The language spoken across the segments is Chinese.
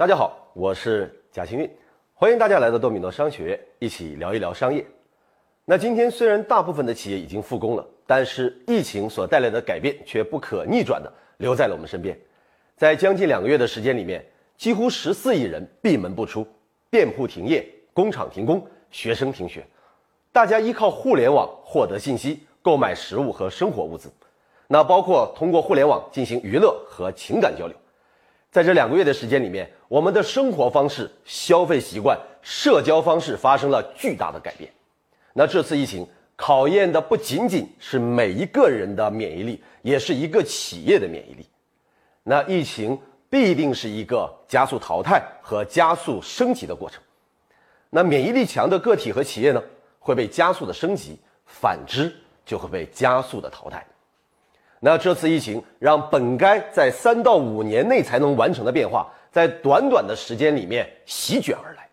大家好，我是贾清运，欢迎大家来到多米诺商学院，一起聊一聊商业。那今天虽然大部分的企业已经复工了，但是疫情所带来的改变却不可逆转的留在了我们身边。在将近两个月的时间里面，几乎十四亿人闭门不出，店铺停业，工厂停工，学生停学，大家依靠互联网获得信息，购买食物和生活物资，那包括通过互联网进行娱乐和情感交流。在这两个月的时间里面，我们的生活方式、消费习惯、社交方式发生了巨大的改变。那这次疫情考验的不仅仅是每一个人的免疫力，也是一个企业的免疫力。那疫情必定是一个加速淘汰和加速升级的过程。那免疫力强的个体和企业呢，会被加速的升级；反之，就会被加速的淘汰。那这次疫情让本该在三到五年内才能完成的变化，在短短的时间里面席卷而来，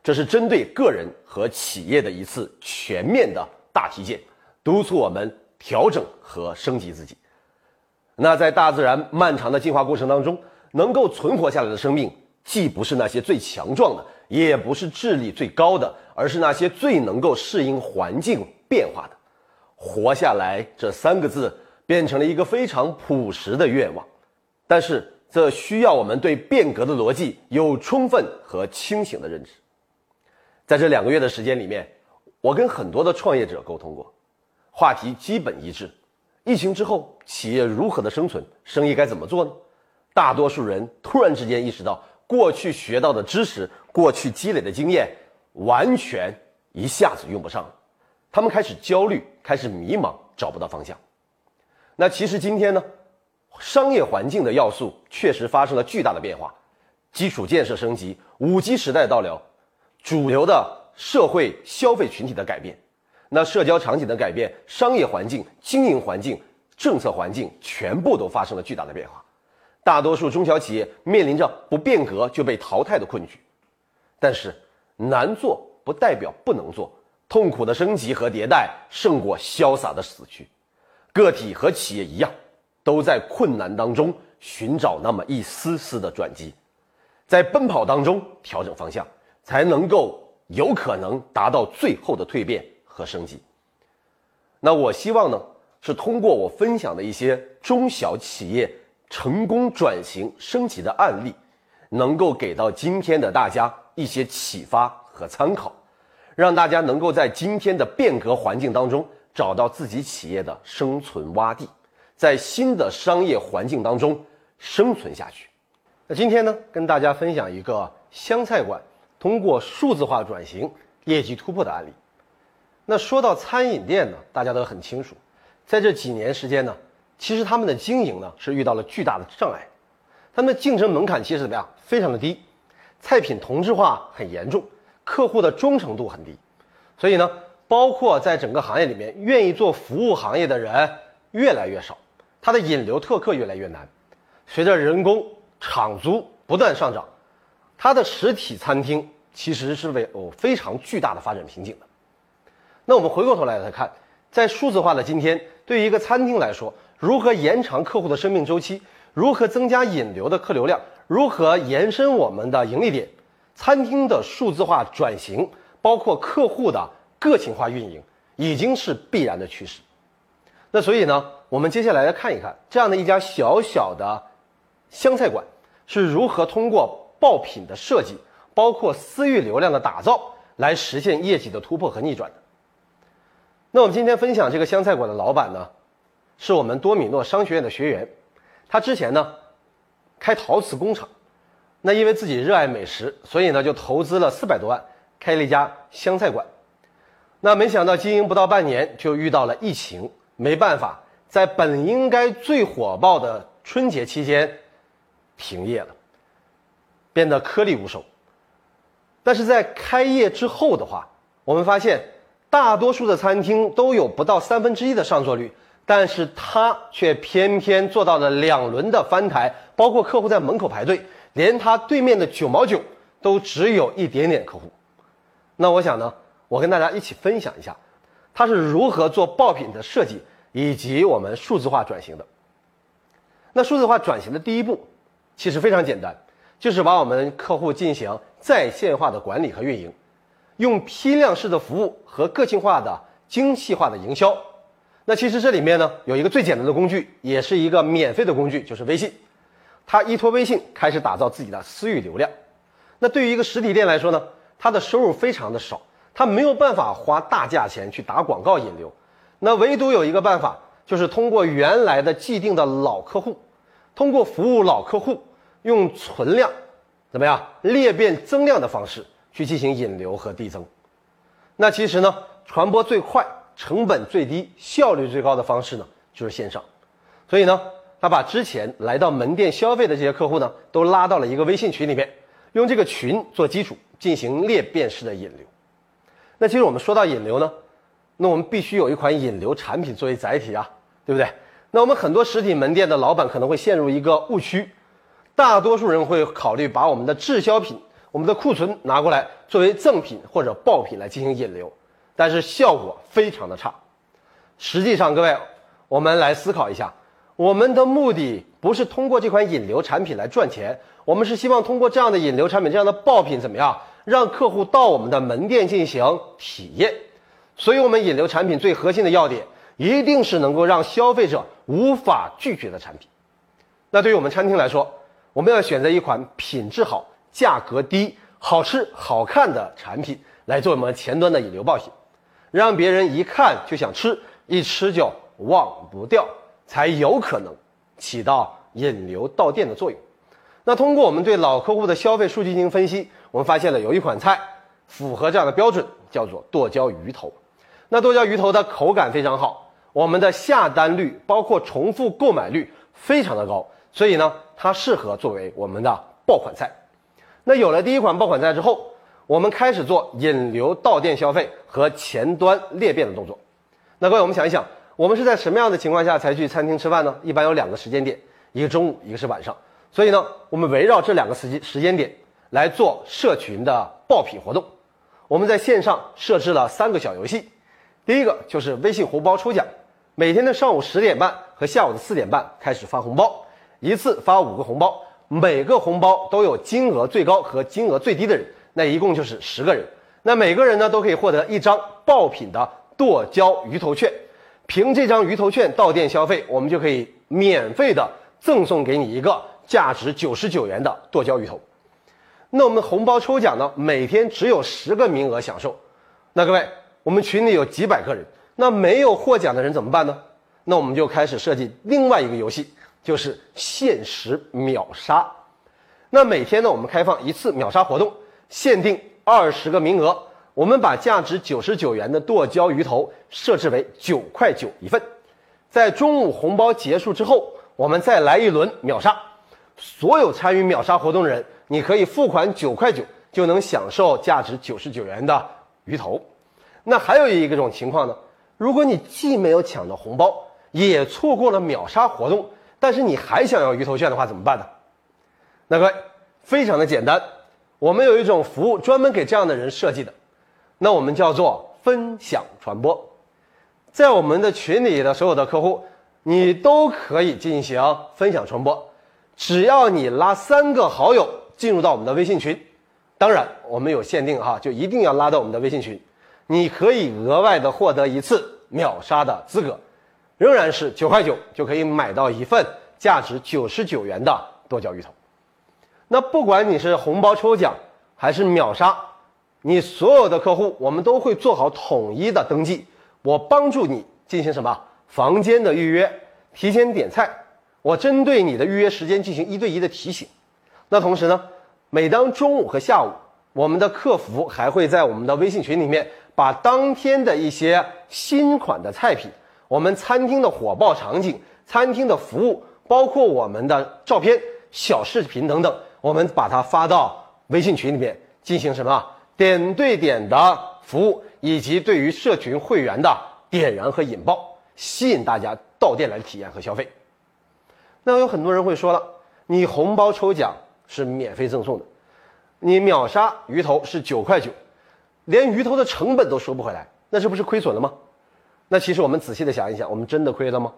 这是针对个人和企业的一次全面的大体检，督促我们调整和升级自己。那在大自然漫长的进化过程当中，能够存活下来的生命，既不是那些最强壮的，也不是智力最高的，而是那些最能够适应环境变化的。活下来这三个字。变成了一个非常朴实的愿望，但是这需要我们对变革的逻辑有充分和清醒的认知。在这两个月的时间里面，我跟很多的创业者沟通过，话题基本一致：疫情之后，企业如何的生存，生意该怎么做呢？大多数人突然之间意识到，过去学到的知识，过去积累的经验，完全一下子用不上了。他们开始焦虑，开始迷茫，找不到方向。那其实今天呢，商业环境的要素确实发生了巨大的变化，基础建设升级，五 G 时代到了，主流的社会消费群体的改变，那社交场景的改变，商业环境、经营环境、政策环境全部都发生了巨大的变化，大多数中小企业面临着不变革就被淘汰的困局，但是难做不代表不能做，痛苦的升级和迭代胜过潇洒的死去。个体和企业一样，都在困难当中寻找那么一丝丝的转机，在奔跑当中调整方向，才能够有可能达到最后的蜕变和升级。那我希望呢，是通过我分享的一些中小企业成功转型升级的案例，能够给到今天的大家一些启发和参考，让大家能够在今天的变革环境当中。找到自己企业的生存洼地，在新的商业环境当中生存下去。那今天呢，跟大家分享一个湘菜馆通过数字化转型业绩突破的案例。那说到餐饮店呢，大家都很清楚，在这几年时间呢，其实他们的经营呢是遇到了巨大的障碍，他们的竞争门槛其实怎么样？非常的低，菜品同质化很严重，客户的忠诚度很低，所以呢。包括在整个行业里面，愿意做服务行业的人越来越少，它的引流特客越来越难。随着人工、厂租不断上涨，它的实体餐厅其实是为有非常巨大的发展瓶颈的。那我们回过头来来看，在数字化的今天，对于一个餐厅来说，如何延长客户的生命周期，如何增加引流的客流量，如何延伸我们的盈利点，餐厅的数字化转型，包括客户的。个性化运营已经是必然的趋势，那所以呢，我们接下来来看一看这样的一家小小的湘菜馆是如何通过爆品的设计，包括私域流量的打造，来实现业绩的突破和逆转的。那我们今天分享这个湘菜馆的老板呢，是我们多米诺商学院的学员，他之前呢开陶瓷工厂，那因为自己热爱美食，所以呢就投资了四百多万，开了一家湘菜馆。那没想到经营不到半年就遇到了疫情，没办法，在本应该最火爆的春节期间停业了，变得颗粒无收。但是在开业之后的话，我们发现大多数的餐厅都有不到三分之一的上座率，但是他却偏偏做到了两轮的翻台，包括客户在门口排队，连他对面的九毛九都只有一点点客户。那我想呢？我跟大家一起分享一下，它是如何做爆品的设计，以及我们数字化转型的。那数字化转型的第一步，其实非常简单，就是把我们客户进行在线化的管理和运营，用批量式的服务和个性化的精细化的营销。那其实这里面呢有一个最简单的工具，也是一个免费的工具，就是微信。它依托微信开始打造自己的私域流量。那对于一个实体店来说呢，它的收入非常的少，他没有办法花大价钱去打广告引流。那唯独有一个办法，就是通过原来的既定的老客户，通过服务老客户。用存量怎么样裂变增量的方式去进行引流和递增，那其实呢，传播最快、成本最低、效率最高的方式呢，就是线上。所以呢，他把之前来到门店消费的这些客户呢，都拉到了一个微信群里面，用这个群做基础进行裂变式的引流。那其实我们说到引流呢，那我们必须有一款引流产品作为载体啊，对不对？那我们很多实体门店的老板可能会陷入一个误区。大多数人会考虑把我们的滞销品、我们的库存拿过来作为赠品或者爆品来进行引流，但是效果非常的差。实际上，各位，我们来思考一下，我们的目的不是通过这款引流产品来赚钱，我们是希望通过这样的引流产品、这样的爆品怎么样，让客户到我们的门店进行体验。所以，我们引流产品最核心的要点，一定是能够让消费者无法拒绝的产品。那对于我们餐厅来说，我们要选择一款品质好、价格低、好吃好看的产品来做我们前端的引流爆品，让别人一看就想吃，一吃就忘不掉，才有可能起到引流到店的作用。那通过我们对老客户的消费数据进行分析，我们发现了有一款菜符合这样的标准，叫做剁椒鱼头。那剁椒鱼头的口感非常好，我们的下单率包括重复购买率非常的高。所以呢，它适合作为我们的爆款菜。那有了第一款爆款菜之后，我们开始做引流到店消费和前端裂变的动作。那各位，我们想一想，我们是在什么样的情况下才去餐厅吃饭呢？一般有两个时间点，一个中午，一个是晚上。所以呢，我们围绕这两个时间时间点来做社群的爆品活动。我们在线上设置了三个小游戏，第一个就是微信红包抽奖，每天的上午十点半和下午的四点半开始发红包。一次发五个红包，每个红包都有金额最高和金额最低的人，那一共就是十个人。那每个人呢都可以获得一张爆品的剁椒鱼头券，凭这张鱼头券到店消费，我们就可以免费的赠送给你一个价值九十九元的剁椒鱼头。那我们红包抽奖呢，每天只有十个名额享受。那各位，我们群里有几百个人，那没有获奖的人怎么办呢？那我们就开始设计另外一个游戏。就是限时秒杀，那每天呢，我们开放一次秒杀活动，限定二十个名额。我们把价值九十九元的剁椒鱼头设置为九块九一份，在中午红包结束之后，我们再来一轮秒杀。所有参与秒杀活动的人，你可以付款九块九就能享受价值九十九元的鱼头。那还有一种情况呢，如果你既没有抢到红包，也错过了秒杀活动。但是你还想要鱼头券的话怎么办呢？那各位，非常的简单，我们有一种服务专门给这样的人设计的，那我们叫做分享传播，在我们的群里的所有的客户，你都可以进行分享传播，只要你拉三个好友进入到我们的微信群，当然我们有限定哈，就一定要拉到我们的微信群，你可以额外的获得一次秒杀的资格。仍然是九块九就可以买到一份价值九十九元的剁椒鱼头。那不管你是红包抽奖还是秒杀，你所有的客户我们都会做好统一的登记。我帮助你进行什么房间的预约、提前点菜，我针对你的预约时间进行一对一的提醒。那同时呢，每当中午和下午，我们的客服还会在我们的微信群里面把当天的一些新款的菜品。我们餐厅的火爆场景、餐厅的服务，包括我们的照片、小视频等等，我们把它发到微信群里面进行什么点对点的服务，以及对于社群会员的点燃和引爆，吸引大家到店来体验和消费。那有很多人会说了，你红包抽奖是免费赠送的，你秒杀鱼头是九块九，连鱼头的成本都收不回来，那这不是亏损了吗？那其实我们仔细的想一想，我们真的亏了吗？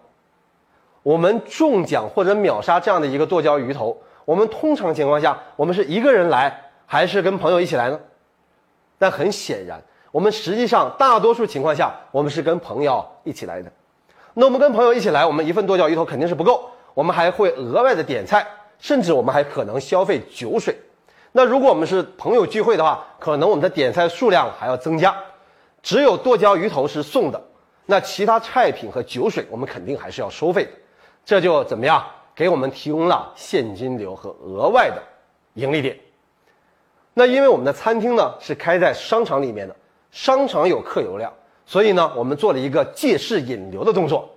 我们中奖或者秒杀这样的一个剁椒鱼头，我们通常情况下，我们是一个人来，还是跟朋友一起来呢？但很显然，我们实际上大多数情况下，我们是跟朋友一起来的。那我们跟朋友一起来，我们一份剁椒鱼头肯定是不够，我们还会额外的点菜，甚至我们还可能消费酒水。那如果我们是朋友聚会的话，可能我们的点菜数量还要增加。只有剁椒鱼头是送的，那其他菜品和酒水我们肯定还是要收费的。这就怎么样？给我们提供了现金流和额外的盈利点。那因为我们的餐厅呢是开在商场里面的，商场有客流量，所以呢我们做了一个借势引流的动作。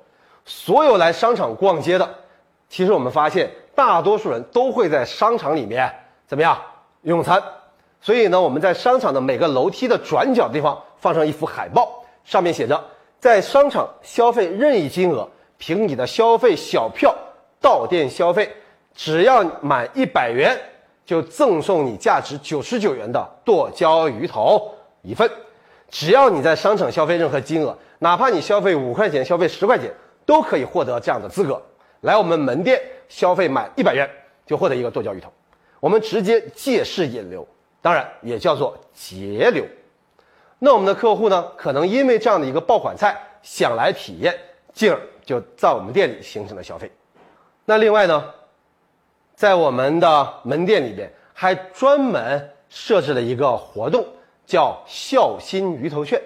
所有来商场逛街的，其实我们发现大多数人都会在商场里面怎么样用餐。所以呢我们在商场的每个楼梯的转角地方放上一幅海报，上面写着：在商场消费任意金额，凭你的消费小票。到店消费，只要满一百元，就赠送你价值九十九元的剁椒鱼头一份。只要你在商场消费任何金额，哪怕你消费五块钱、消费十块钱，都可以获得这样的资格。来我们门店消费满一百元，就获得一个剁椒鱼头。我们直接借势引流，当然也叫做节流。那我们的客户呢，可能因为这样的一个爆款菜想来体验，进而就在我们店里形成了消费。那另外呢，在我们的门店里边还专门设置了一个活动，叫孝心鱼头券。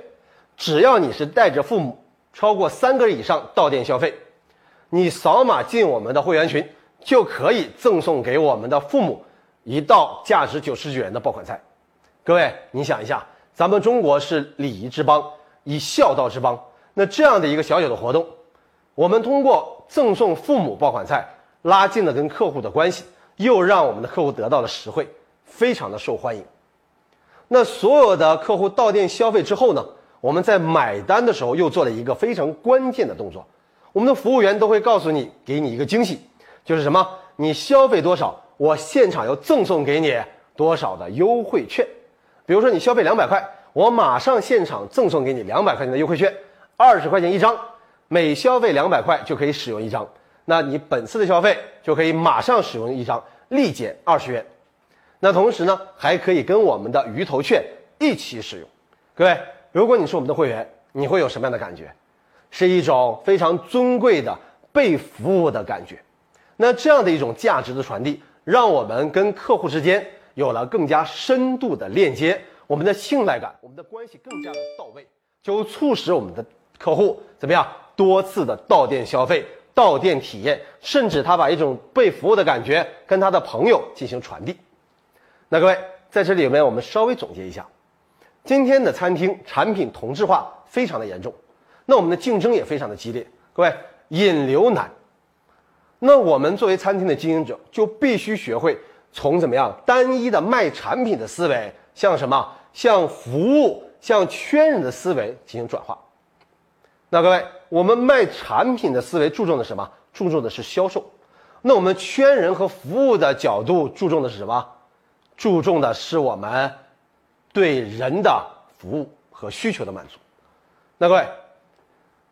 只要你是带着父母超过三个人以上到店消费，你扫码进我们的会员群，就可以赠送给我们的父母一道价值九十九元的爆款菜。各位，你想一下，咱们中国是礼仪之邦，以孝道之邦。那这样的一个小小的活动，我们通过。赠送父母爆款菜，拉近了跟客户的关系，又让我们的客户得到了实惠，非常的受欢迎。那所有的客户到店消费之后呢，我们在买单的时候又做了一个非常关键的动作，我们的服务员都会告诉你，给你一个惊喜，就是什么？你消费多少，我现场要赠送给你多少的优惠券。比如说你消费两百块，我马上现场赠送给你两百块钱的优惠券，二十块钱一张。每消费两百块就可以使用一张，那你本次的消费就可以马上使用一张，立减二十元。那同时呢，还可以跟我们的鱼头券一起使用。各位，如果你是我们的会员，你会有什么样的感觉？是一种非常尊贵的被服务的感觉。那这样的一种价值的传递，让我们跟客户之间有了更加深度的链接，我们的信赖感，我们的关系更加的到位，就促使我们的客户怎么样？多次的到店消费、到店体验，甚至他把一种被服务的感觉跟他的朋友进行传递。那各位在这里面，我们稍微总结一下，今天的餐厅产品同质化非常的严重，那我们的竞争也非常的激烈。各位引流难，那我们作为餐厅的经营者就必须学会从怎么样单一的卖产品的思维，向什么向服务、向圈人的思维进行转化。那各位。我们卖产品的思维注重的什么？注重的是销售。那我们圈人和服务的角度注重的是什么？注重的是我们对人的服务和需求的满足。那各位，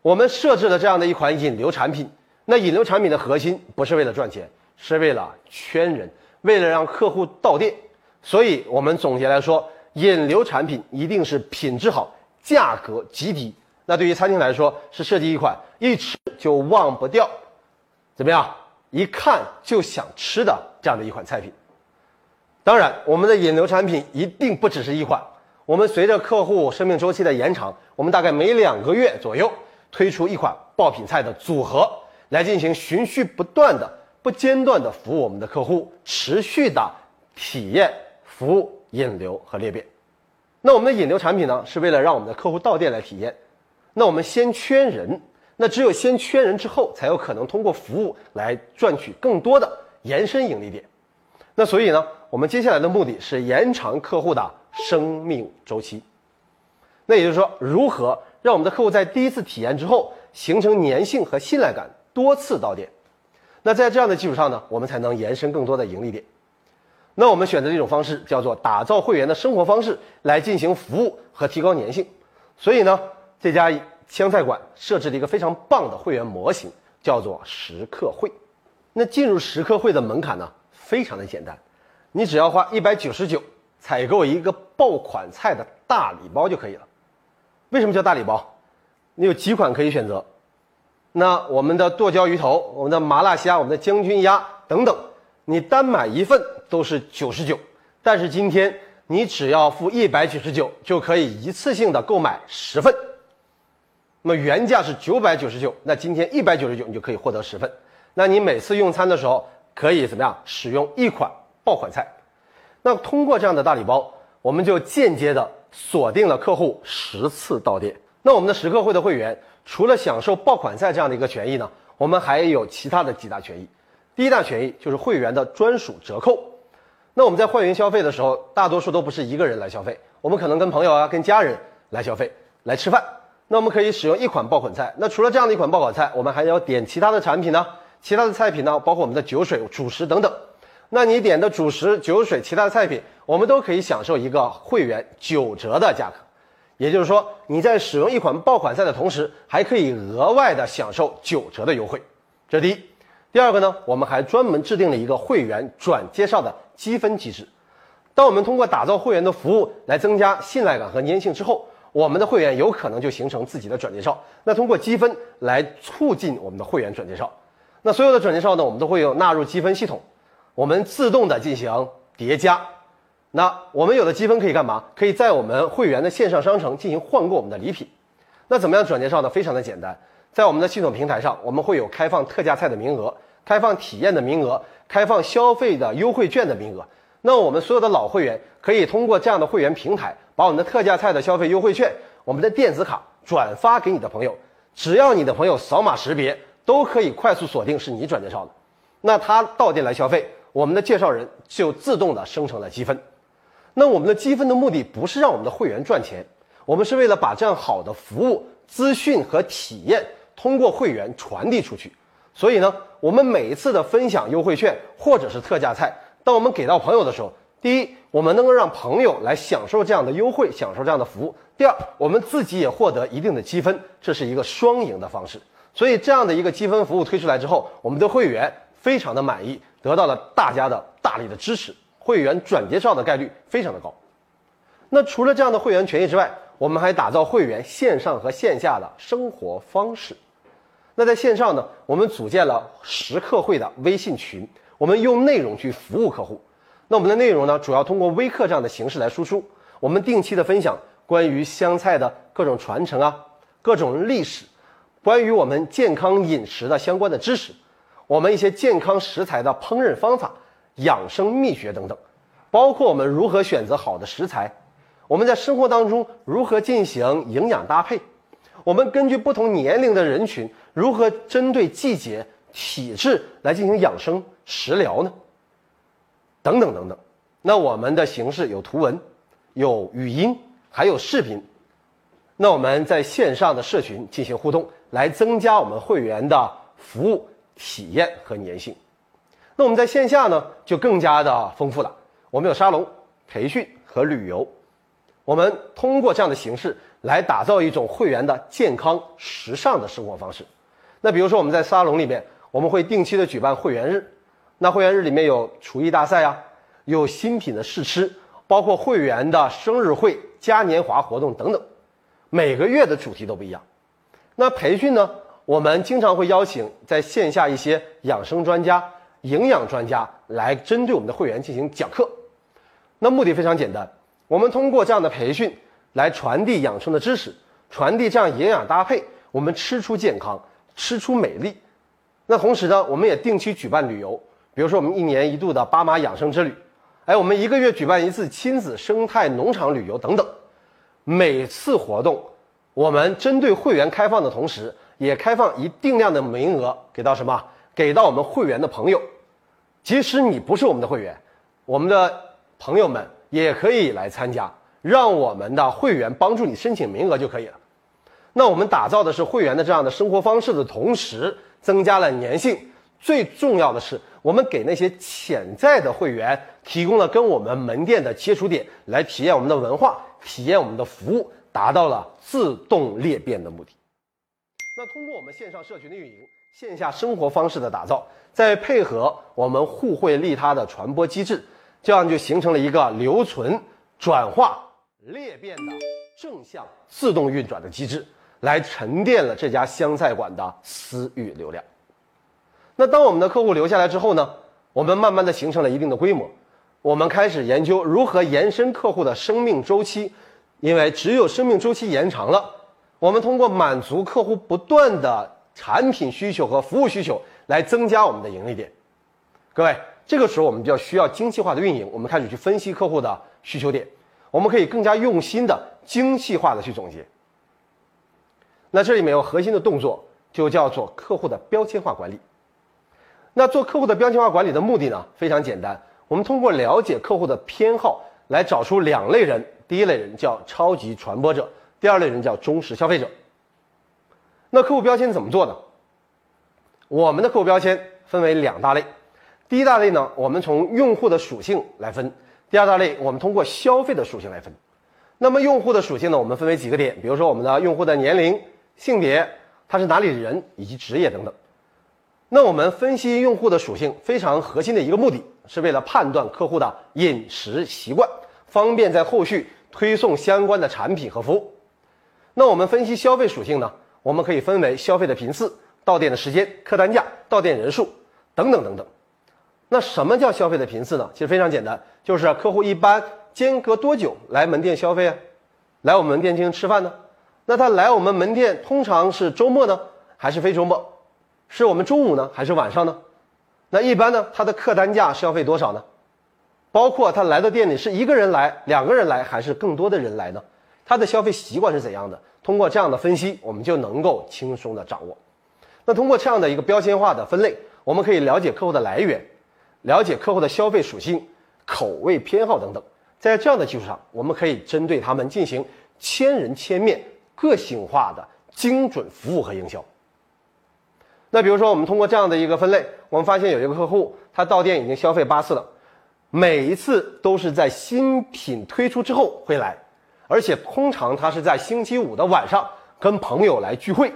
我们设置了这样的一款引流产品。那引流产品的核心不是为了赚钱，是为了圈人，为了让客户到店。所以我们总结来说，引流产品一定是品质好，价格极低。那对于餐厅来说，是设计一款一吃就忘不掉，怎么样？一看就想吃的这样的一款菜品。当然，我们的引流产品一定不只是一款。我们随着客户生命周期的延长，我们大概每两个月左右推出一款爆品菜的组合，来进行循序不断的、不间断的服务我们的客户，持续的体验、服务、引流和裂变。那我们的引流产品呢，是为了让我们的客户到店来体验。那我们先圈人，那只有先圈人之后，才有可能通过服务来赚取更多的延伸盈利点。那所以呢，我们接下来的目的是延长客户的生命周期。那也就是说，如何让我们的客户在第一次体验之后形成粘性和信赖感，多次到店？那在这样的基础上呢，我们才能延伸更多的盈利点。那我们选择的一种方式叫做打造会员的生活方式来进行服务和提高粘性。所以呢。这家湘菜馆设置了一个非常棒的会员模型，叫做食客会。那进入食客会的门槛呢非常的简单，你只要花一百九十九采购一个爆款菜的大礼包就可以了。为什么叫大礼包？你有几款可以选择？那我们的剁椒鱼头、我们的麻辣虾、我们的将军鸭等等，你单买一份都是九十九，但是今天你只要付一百九十九就可以一次性的购买十份。那么原价是九百九十九，那今天一百九十九你就可以获得十份。那你每次用餐的时候可以怎么样使用一款爆款菜？那通过这样的大礼包，我们就间接的锁定了客户十次到店。那我们的食客会的会员除了享受爆款菜这样的一个权益呢，我们还有其他的几大权益。第一大权益就是会员的专属折扣。那我们在会员消费的时候，大多数都不是一个人来消费，我们可能跟朋友啊、跟家人来消费来吃饭。那我们可以使用一款爆款菜。那除了这样的一款爆款菜，我们还要点其他的产品呢？其他的菜品呢，包括我们的酒水、主食等等。那你点的主食、酒水、其他的菜品，我们都可以享受一个会员九折的价格。也就是说，你在使用一款爆款菜的同时，还可以额外的享受九折的优惠。这是第一。第二个呢，我们还专门制定了一个会员转介绍的积分机制。当我们通过打造会员的服务来增加信赖感和粘性之后，我们的会员有可能就形成自己的转介绍。那通过积分来促进我们的会员转介绍。那所有的转介绍呢，我们都会有纳入积分系统，我们自动的进行叠加。那我们有的积分可以干嘛？可以在我们会员的线上商城进行换购我们的礼品。那怎么样转介绍呢？非常的简单，在我们的系统平台上，我们会有开放特价菜的名额、开放体验的名额、开放消费的优惠券的名额。那我们所有的老会员可以通过这样的会员平台，把我们的特价菜的消费优惠券、我们的电子卡转发给你的朋友。只要你的朋友扫码识别。都可以快速锁定是你转介绍的，那他到店来消费，我们的介绍人就自动的生成了积分。那我们的积分的目的不是让我们的会员赚钱，我们是为了把这样好的服务、资讯和体验通过会员传递出去。所以呢，我们每一次的分享优惠券或者是特价菜，当我们给到朋友的时候，第一，我们能够让朋友来享受这样的优惠，享受这样的服务；第二，我们自己也获得一定的积分，这是一个双赢的方式。所以这样的一个积分服务推出来之后，我们的会员非常的满意，得到了大家的大力的支持，会员转介绍的概率非常的高。那除了这样的会员权益之外，我们还打造会员线上和线下的生活方式。那在线上呢，我们组建了食客会的微信群，我们用内容去服务客户。那我们的内容呢，主要通过微课这样的形式来输出，我们定期的分享关于湘菜的各种传承啊，各种历史。关于我们健康饮食的相关的知识，我们一些健康食材的烹饪方法、养生秘诀等等，包括我们如何选择好的食材，我们在生活当中如何进行营养搭配，我们根据不同年龄的人群如何针对季节、体质来进行养生食疗呢？等等等等。那我们的形式有图文、有语音，还有视频。那我们在线上的社群进行互动。来增加我们会员的服务体验和粘性。那我们在线下呢，就更加的丰富了。我们有沙龙、培训和旅游。我们通过这样的形式来打造一种会员的健康时尚的生活方式。那比如说我们在沙龙里面，我们会定期的举办会员日。那会员日里面有厨艺大赛啊，有新品的试吃，包括会员的生日会、嘉年华活动等等。每个月的主题都不一样。那培训呢？我们经常会邀请在线下一些养生专家、营养专家来针对我们的会员进行讲课。那目的非常简单，我们通过这样的培训来传递养生的知识，传递这样营养搭配，我们吃出健康，吃出美丽。那同时呢，我们也定期举办旅游，比如说我们一年一度的巴马养生之旅，哎，我们一个月举办一次亲子生态农场旅游等等，每次活动。我们针对会员开放的同时，也开放一定量的名额给到什么？给到我们会员的朋友。即使你不是我们的会员，我们的朋友们也可以来参加，让我们的会员帮助你申请名额就可以了。那我们打造的是会员的这样的生活方式的同时，增加了粘性。最重要的是，我们给那些潜在的会员提供了跟我们门店的接触点，来体验我们的文化，体验我们的服务。达到了自动裂变的目的。那通过我们线上社群的运营，线下生活方式的打造，再配合我们互惠利他的传播机制，这样就形成了一个留存、转化、裂变的正向自动运转的机制，来沉淀了这家湘菜馆的私域流量。那当我们的客户留下来之后呢，我们慢慢的形成了一定的规模，我们开始研究如何延伸客户的生命周期，因为只有生命周期延长了，我们通过满足客户不断的产品需求和服务需求来增加我们的盈利点。各位，这个时候我们就要需要精细化的运营，我们开始去分析客户的需求点，我们可以更加用心的精细化的去总结。那这里面有核心的动作，就叫做客户的标签化管理。那做客户的标签化管理的目的呢，非常简单，我们通过了解客户的偏好，来找出两类人。第一类人叫超级传播者，第二类人叫忠实消费者。那客户标签怎么做呢？我们的客户标签分为两大类，第一大类呢，我们从用户的属性来分；第二大类，我们通过消费的属性来分。那么用户的属性呢，我们分为几个点，比如说我们的用户的年龄、性别，他是哪里人，以及职业等等。那我们分析用户的属性，非常核心的一个目的，是为了判断客户的饮食习惯，方便在后续推送相关的产品和服务。那我们分析消费属性呢？我们可以分为消费的频次、到店的时间、客单价、到店人数等等等等。那什么叫消费的频次呢？其实非常简单，就是客户一般间隔多久来门店消费啊？来我们门店进行吃饭呢？那他来我们门店通常是周末呢，还是非周末？是我们中午呢，还是晚上呢？那一般呢，他的客单价是要费多少呢？包括他来到店里是一个人来、两个人来，还是更多的人来呢？他的消费习惯是怎样的？通过这样的分析，我们就能够轻松的掌握。那通过这样的一个标签化的分类，我们可以了解客户的来源，了解客户的消费属性、口味偏好等等。在这样的基础上，我们可以针对他们进行千人千面、个性化的精准服务和营销。那比如说，我们通过这样的一个分类，我们发现有一个客户，他到店已经消费八次了，每一次都是在新品推出之后会来，而且通常他是在星期五的晚上跟朋友来聚会，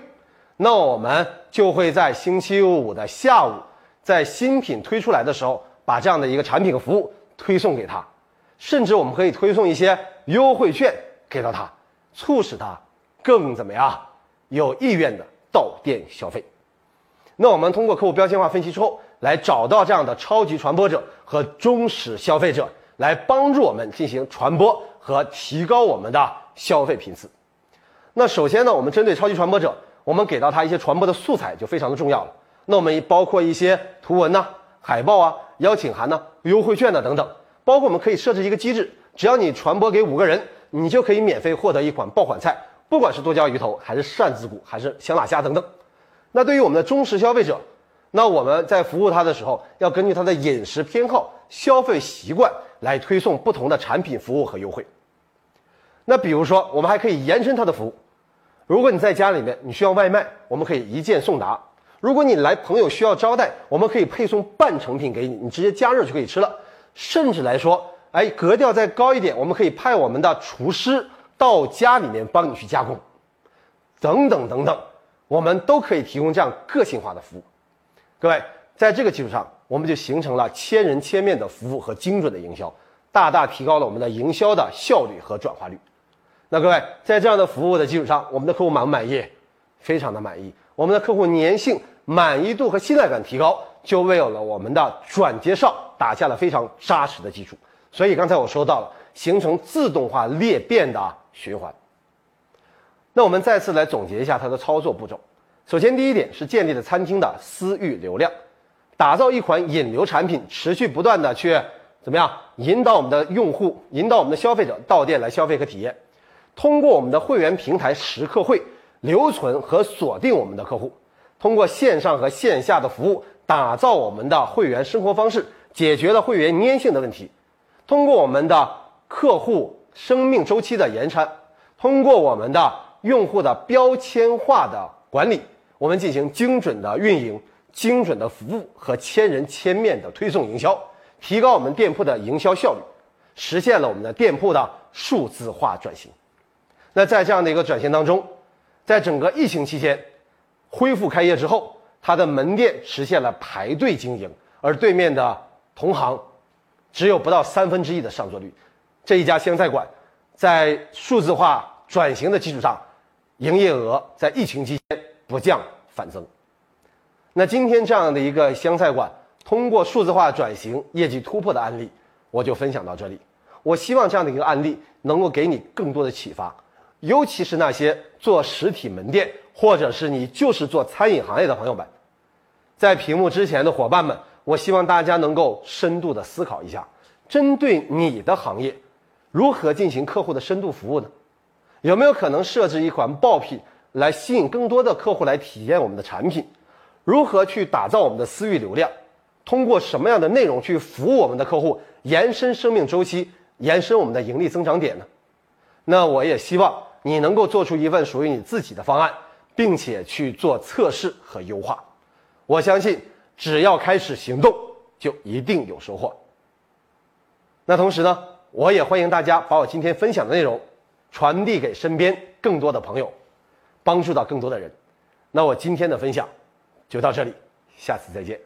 那我们就会在星期五的下午，在新品推出来的时候，把这样的一个产品和服务推送给他，甚至我们可以推送一些优惠券给到他，促使他更怎么样有意愿的到店消费。那我们通过客户标签化分析之后，来找到这样的超级传播者和忠实消费者，来帮助我们进行传播和提高我们的消费频次。那首先呢，我们针对超级传播者，我们给到他一些传播的素材就非常的重要了。那我们包括一些图文呐、海报啊、邀请函呐、优惠券呐等等，包括我们可以设置一个机制，只要你传播给五个人，你就可以免费获得一款爆款菜，不管是剁椒鱼头，还是扇子骨，还是香辣虾等等。那对于我们的忠实消费者，那我们在服务他的时候，要根据他的饮食偏好、消费习惯来推送不同的产品、服务和优惠。那比如说，我们还可以延伸他的服务。如果你在家里面你需要外卖，我们可以一键送达；如果你来朋友需要招待，我们可以配送半成品给你，你直接加热就可以吃了。甚至来说，哎，格调再高一点，我们可以派我们的厨师到家里面帮你去加工，等等等等。我们都可以提供这样个性化的服务，各位，在这个基础上，我们就形成了千人千面的服务和精准的营销，大大提高了我们的营销的效率和转化率。那各位，在这样的服务的基础上，我们的客户满不满意？非常的满意。我们的客户粘性、满意度和信赖感提高，就为有了我们的转介绍打下了非常扎实的基础。所以刚才我说到了，形成自动化裂变的循环。那我们再次来总结一下它的操作步骤。首先，第一点是建立了餐厅的私域流量，打造一款引流产品，持续不断的去怎么样引导我们的用户，引导我们的消费者到店来消费和体验。通过我们的会员平台实客会留存和锁定我们的客户，通过线上和线下的服务打造我们的会员生活方式，解决了会员粘性的问题。通过我们的客户生命周期的延长，通过我们的用户的标签化的管理，我们进行精准的运营、精准的服务和千人千面的推送营销，提高我们店铺的营销效率，实现了我们的店铺的数字化转型。那在这样的一个转型当中，在整个疫情期间恢复开业之后，它的门店实现了排队经营，而对面的同行只有不到三分之一的上座率。这一家湘菜馆在数字化转型的基础上，营业额在疫情期间不降反增。那今天这样的一个湘菜馆通过数字化转型业绩突破的案例，我就分享到这里。我希望这样的一个案例能够给你更多的启发，尤其是那些做实体门店或者是你就是做餐饮行业的朋友们，在屏幕之前的伙伴们，我希望大家能够深度的思考一下，针对你的行业，如何进行客户的深度服务呢？有没有可能设置一款爆品来吸引更多的客户来体验我们的产品？如何去打造我们的私域流量？通过什么样的内容去服务我们的客户，延伸生命周期？延伸我们的盈利增长点呢？那我也希望你能够做出一份属于你自己的方案，并且去做测试和优化。我相信，只要开始行动，就一定有收获。那同时呢，我也欢迎大家把我今天分享的内容传递给身边更多的朋友，帮助到更多的人。那我今天的分享就到这里，下次再见。